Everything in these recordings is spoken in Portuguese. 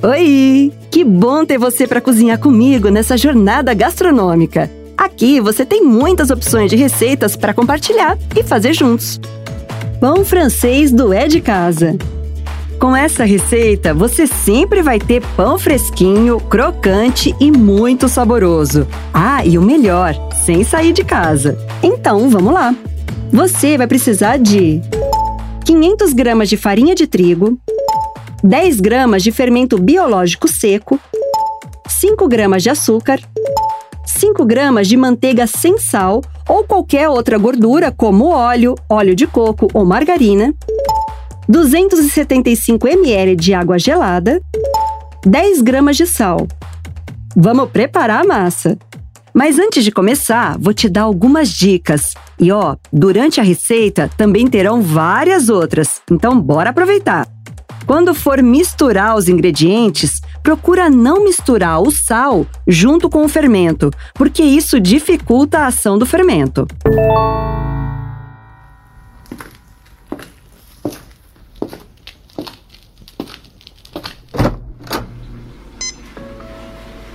Oi! Que bom ter você para cozinhar comigo nessa jornada gastronômica. Aqui você tem muitas opções de receitas para compartilhar e fazer juntos. Pão francês do É de Casa. Com essa receita, você sempre vai ter pão fresquinho, crocante e muito saboroso. Ah, e o melhor, sem sair de casa. Então, vamos lá! Você vai precisar de 500 gramas de farinha de trigo, 10 gramas de fermento biológico seco, 5 gramas de açúcar, 5 gramas de manteiga sem sal ou qualquer outra gordura como óleo, óleo de coco ou margarina, 275 ml de água gelada, 10 gramas de sal. Vamos preparar a massa. Mas antes de começar, vou te dar algumas dicas. E ó, durante a receita também terão várias outras, então bora aproveitar. Quando for misturar os ingredientes, procura não misturar o sal junto com o fermento, porque isso dificulta a ação do fermento.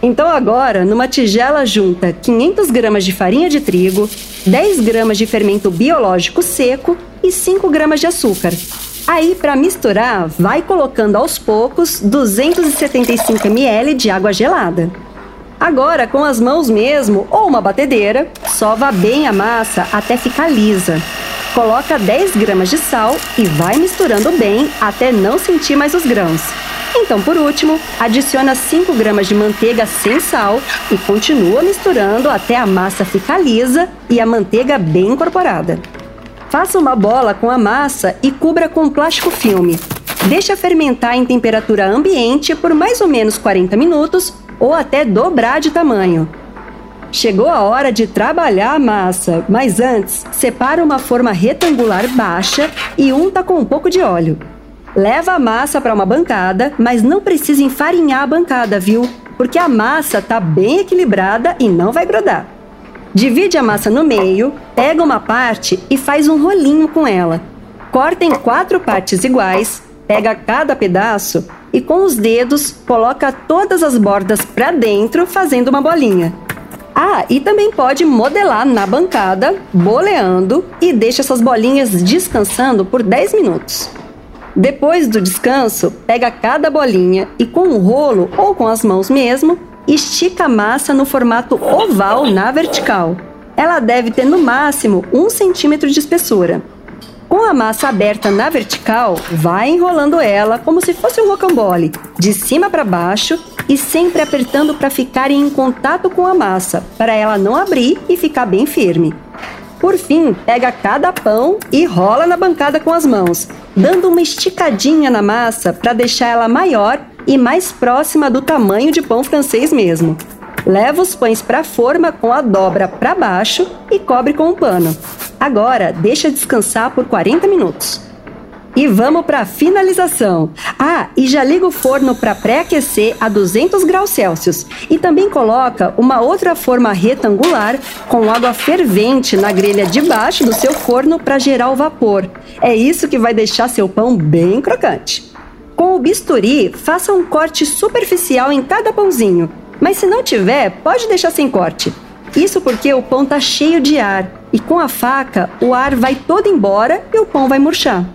Então agora, numa tigela junta 500 gramas de farinha de trigo, 10 gramas de fermento biológico seco e 5 gramas de açúcar. Aí, para misturar, vai colocando aos poucos 275 ml de água gelada. Agora, com as mãos mesmo ou uma batedeira, sova bem a massa até ficar lisa. Coloca 10 gramas de sal e vai misturando bem até não sentir mais os grãos. Então, por último, adiciona 5 gramas de manteiga sem sal e continua misturando até a massa ficar lisa e a manteiga bem incorporada. Faça uma bola com a massa e cubra com plástico filme. Deixa fermentar em temperatura ambiente por mais ou menos 40 minutos ou até dobrar de tamanho. Chegou a hora de trabalhar a massa, mas antes, separa uma forma retangular baixa e unta com um pouco de óleo. Leva a massa para uma bancada, mas não precisa enfarinhar a bancada, viu? Porque a massa está bem equilibrada e não vai grudar. Divide a massa no meio, pega uma parte e faz um rolinho com ela. Corta em quatro partes iguais, pega cada pedaço e com os dedos coloca todas as bordas para dentro, fazendo uma bolinha. Ah, e também pode modelar na bancada, boleando e deixa essas bolinhas descansando por 10 minutos. Depois do descanso, pega cada bolinha e com um rolo ou com as mãos mesmo, estica a massa no formato oval na vertical. Ela deve ter no máximo um centímetro de espessura. Com a massa aberta na vertical, vai enrolando ela como se fosse um rocambole, de cima para baixo e sempre apertando para ficar em contato com a massa, para ela não abrir e ficar bem firme. Por fim, pega cada pão e rola na bancada com as mãos, dando uma esticadinha na massa para deixar ela maior e mais próxima do tamanho de pão francês mesmo. Leva os pães para a forma com a dobra para baixo e cobre com um pano. Agora, deixa descansar por 40 minutos. E vamos para a finalização. Ah, e já liga o forno para pré-aquecer a 200 graus Celsius. E também coloca uma outra forma retangular com água fervente na grelha de baixo do seu forno para gerar o vapor. É isso que vai deixar seu pão bem crocante. Bisturi, faça um corte superficial em cada pãozinho, mas se não tiver, pode deixar sem corte. Isso porque o pão está cheio de ar e com a faca o ar vai todo embora e o pão vai murchar.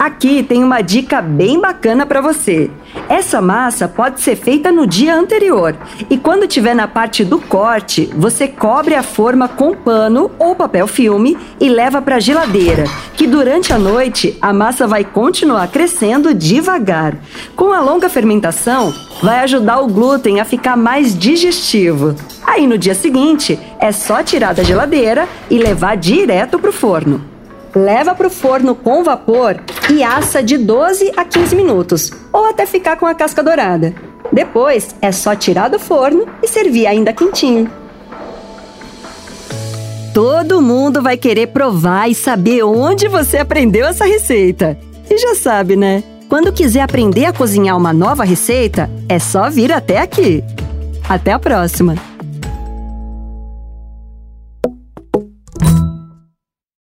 Aqui tem uma dica bem bacana para você. Essa massa pode ser feita no dia anterior e quando tiver na parte do corte, você cobre a forma com pano ou papel filme e leva para a geladeira, que durante a noite a massa vai continuar crescendo devagar. Com a longa fermentação, vai ajudar o glúten a ficar mais digestivo. Aí no dia seguinte, é só tirar da geladeira e levar direto para o forno. Leva para o forno com vapor e assa de 12 a 15 minutos, ou até ficar com a casca dourada. Depois é só tirar do forno e servir ainda quentinho. Todo mundo vai querer provar e saber onde você aprendeu essa receita. E já sabe, né? Quando quiser aprender a cozinhar uma nova receita, é só vir até aqui. Até a próxima!